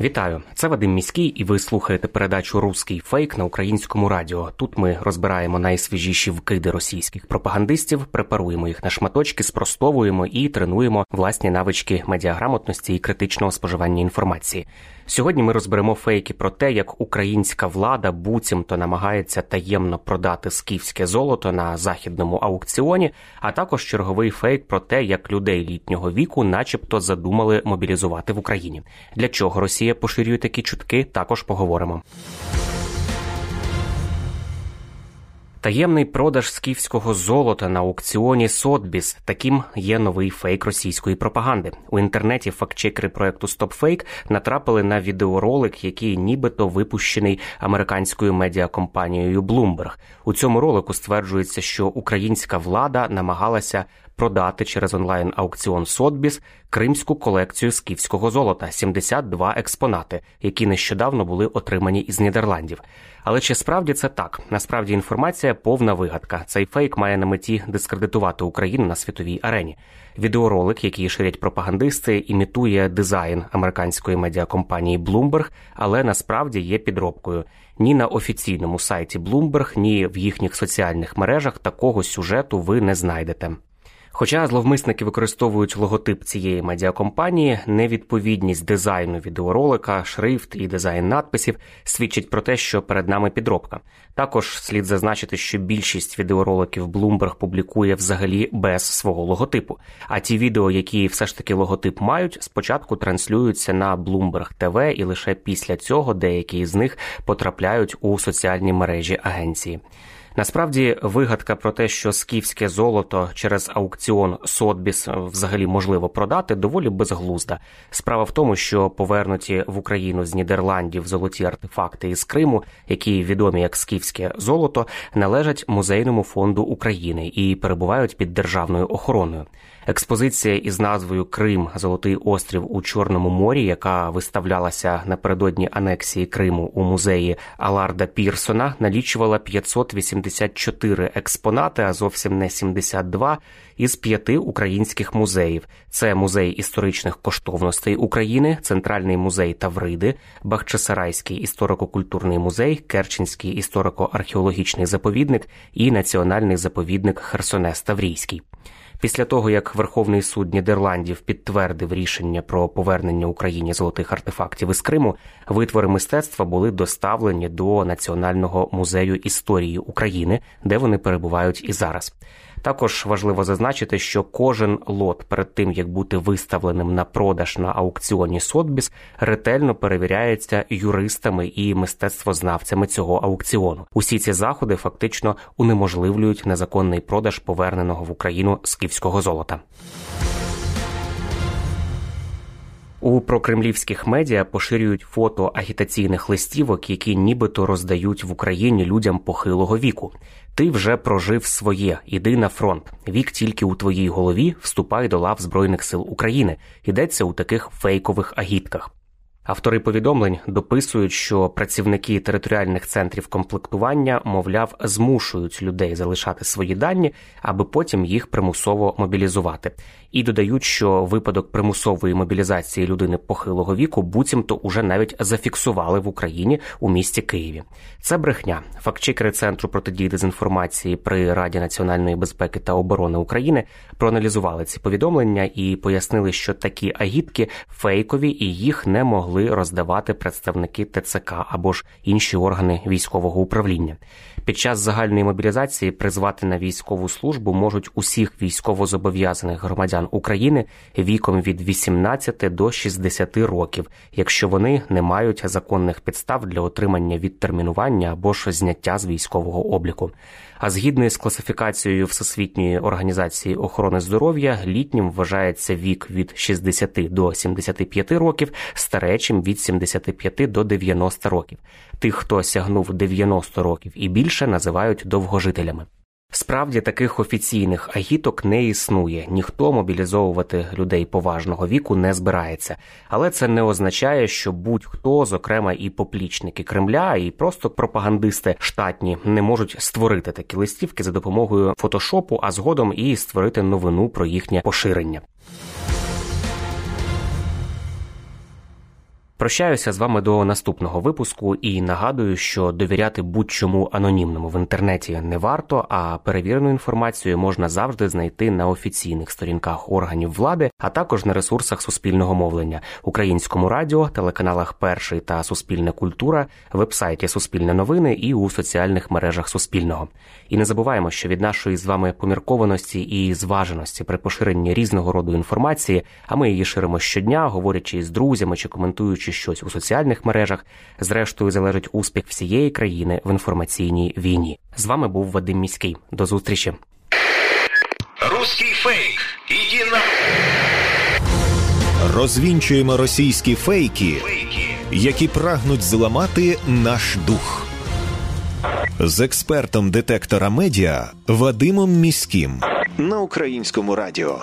Вітаю, це Вадим Міський, і ви слухаєте передачу Руський фейк на українському радіо. Тут ми розбираємо найсвіжіші вкиди російських пропагандистів, препаруємо їх на шматочки, спростовуємо і тренуємо власні навички медіаграмотності і критичного споживання інформації. Сьогодні ми розберемо фейки про те, як українська влада буцімто намагається таємно продати скіфське золото на західному аукціоні, а також черговий фейк про те, як людей літнього віку, начебто, задумали мобілізувати в Україні. Для чого Росія поширює такі чутки, також поговоримо. Таємний продаж скіфського золота на аукціоні Сотбіс. Таким є новий фейк російської пропаганди. У інтернеті фактчекери проекту StopFake натрапили на відеоролик, який нібито випущений американською медіакомпанією Bloomberg. У цьому ролику стверджується, що українська влада намагалася продати через онлайн аукціон Сотбіс кримську колекцію скіфського золота 72 експонати, які нещодавно були отримані із Нідерландів. Але чи справді це так? Насправді інформація повна вигадка. Цей фейк має на меті дискредитувати Україну на світовій арені. Відеоролик, який ширять пропагандисти, імітує дизайн американської медіакомпанії Bloomberg, але насправді є підробкою. Ні на офіційному сайті Bloomberg, ні в їхніх соціальних мережах такого сюжету ви не знайдете. Хоча зловмисники використовують логотип цієї медіакомпанії, невідповідність дизайну відеоролика, шрифт і дизайн надписів свідчить про те, що перед нами підробка. Також слід зазначити, що більшість відеороликів Bloomberg публікує взагалі без свого логотипу. А ті відео, які все ж таки логотип мають, спочатку транслюються на Bloomberg TV і лише після цього деякі з них потрапляють у соціальні мережі агенції. Насправді, вигадка про те, що скіфське золото через аукціон Сотбіс взагалі можливо продати, доволі безглузда. Справа в тому, що повернуті в Україну з Нідерландів золоті артефакти із Криму, які відомі як скіфське золото, належать музейному фонду України і перебувають під державною охороною. Експозиція із назвою Крим Золотий острів у Чорному морі, яка виставлялася напередодні анексії Криму у музеї Аларда Пірсона, налічувала 584 експонати, а зовсім не 72, із п'яти українських музеїв: це музей історичних коштовностей України, Центральний музей Тавриди, Бахчисарайський історико-культурний музей, Керченський історико-археологічний заповідник і Національний заповідник Херсонес Таврійський. Після того, як Верховний суд Нідерландів підтвердив рішення про повернення Україні золотих артефактів із Криму, витвори мистецтва були доставлені до Національного музею історії України, де вони перебувають і зараз. Також важливо зазначити, що кожен лот перед тим як бути виставленим на продаж на аукціоні Сотбіс, ретельно перевіряється юристами і мистецтвознавцями цього аукціону. Усі ці заходи фактично унеможливлюють незаконний продаж поверненого в Україну скіфського золота. У прокремлівських медіа поширюють фото агітаційних листівок, які нібито роздають в Україні людям похилого віку. Ти вже прожив своє, іди на фронт. Вік тільки у твоїй голові вступай до лав Збройних сил України. Йдеться у таких фейкових агітках. Автори повідомлень дописують, що працівники територіальних центрів комплектування, мовляв, змушують людей залишати свої дані, аби потім їх примусово мобілізувати. І додають, що випадок примусової мобілізації людини похилого віку буцімто уже навіть зафіксували в Україні у місті Києві. Це брехня. Фактчекери центру протидії дезінформації при Раді національної безпеки та оборони України проаналізували ці повідомлення і пояснили, що такі агітки фейкові і їх не могли роздавати представники ТЦК або ж інші органи військового управління. Під час загальної мобілізації призвати на військову службу можуть усіх військовозобов'язаних громадян України віком від 18 до 60 років, якщо вони не мають законних підстав для отримання відтермінування або ж зняття з військового обліку. А згідно з класифікацією Всесвітньої організації охорони здоров'я, літнім вважається вік від 60 до 75 років, старечим від 75 до 90 років. Тих, хто сягнув 90 років і більше, називають довгожителями. Справді таких офіційних агіток не існує, ніхто мобілізовувати людей поважного віку не збирається, але це не означає, що будь-хто, зокрема і поплічники Кремля, і просто пропагандисти штатні не можуть створити такі листівки за допомогою фотошопу, а згодом і створити новину про їхнє поширення. Прощаюся з вами до наступного випуску і нагадую, що довіряти будь-чому анонімному в інтернеті не варто, а перевірену інформацію можна завжди знайти на офіційних сторінках органів влади, а також на ресурсах суспільного мовлення, українському радіо, телеканалах Перший та Суспільна культура, вебсайті Суспільне новини і у соціальних мережах Суспільного. І не забуваємо, що від нашої з вами поміркованості і зваженості при поширенні різного роду інформації, а ми її ширимо щодня, говорячи з друзями чи коментуючи щось у соціальних мережах, зрештою залежить успіх всієї країни в інформаційній війні. З вами був Вадим Міський. До зустрічі. Русский фейк. Иди на... Розвінчуємо російські фейки, Фейки. які прагнуть зламати наш дух. З експертом детектора медіа Вадимом Міським на українському радіо.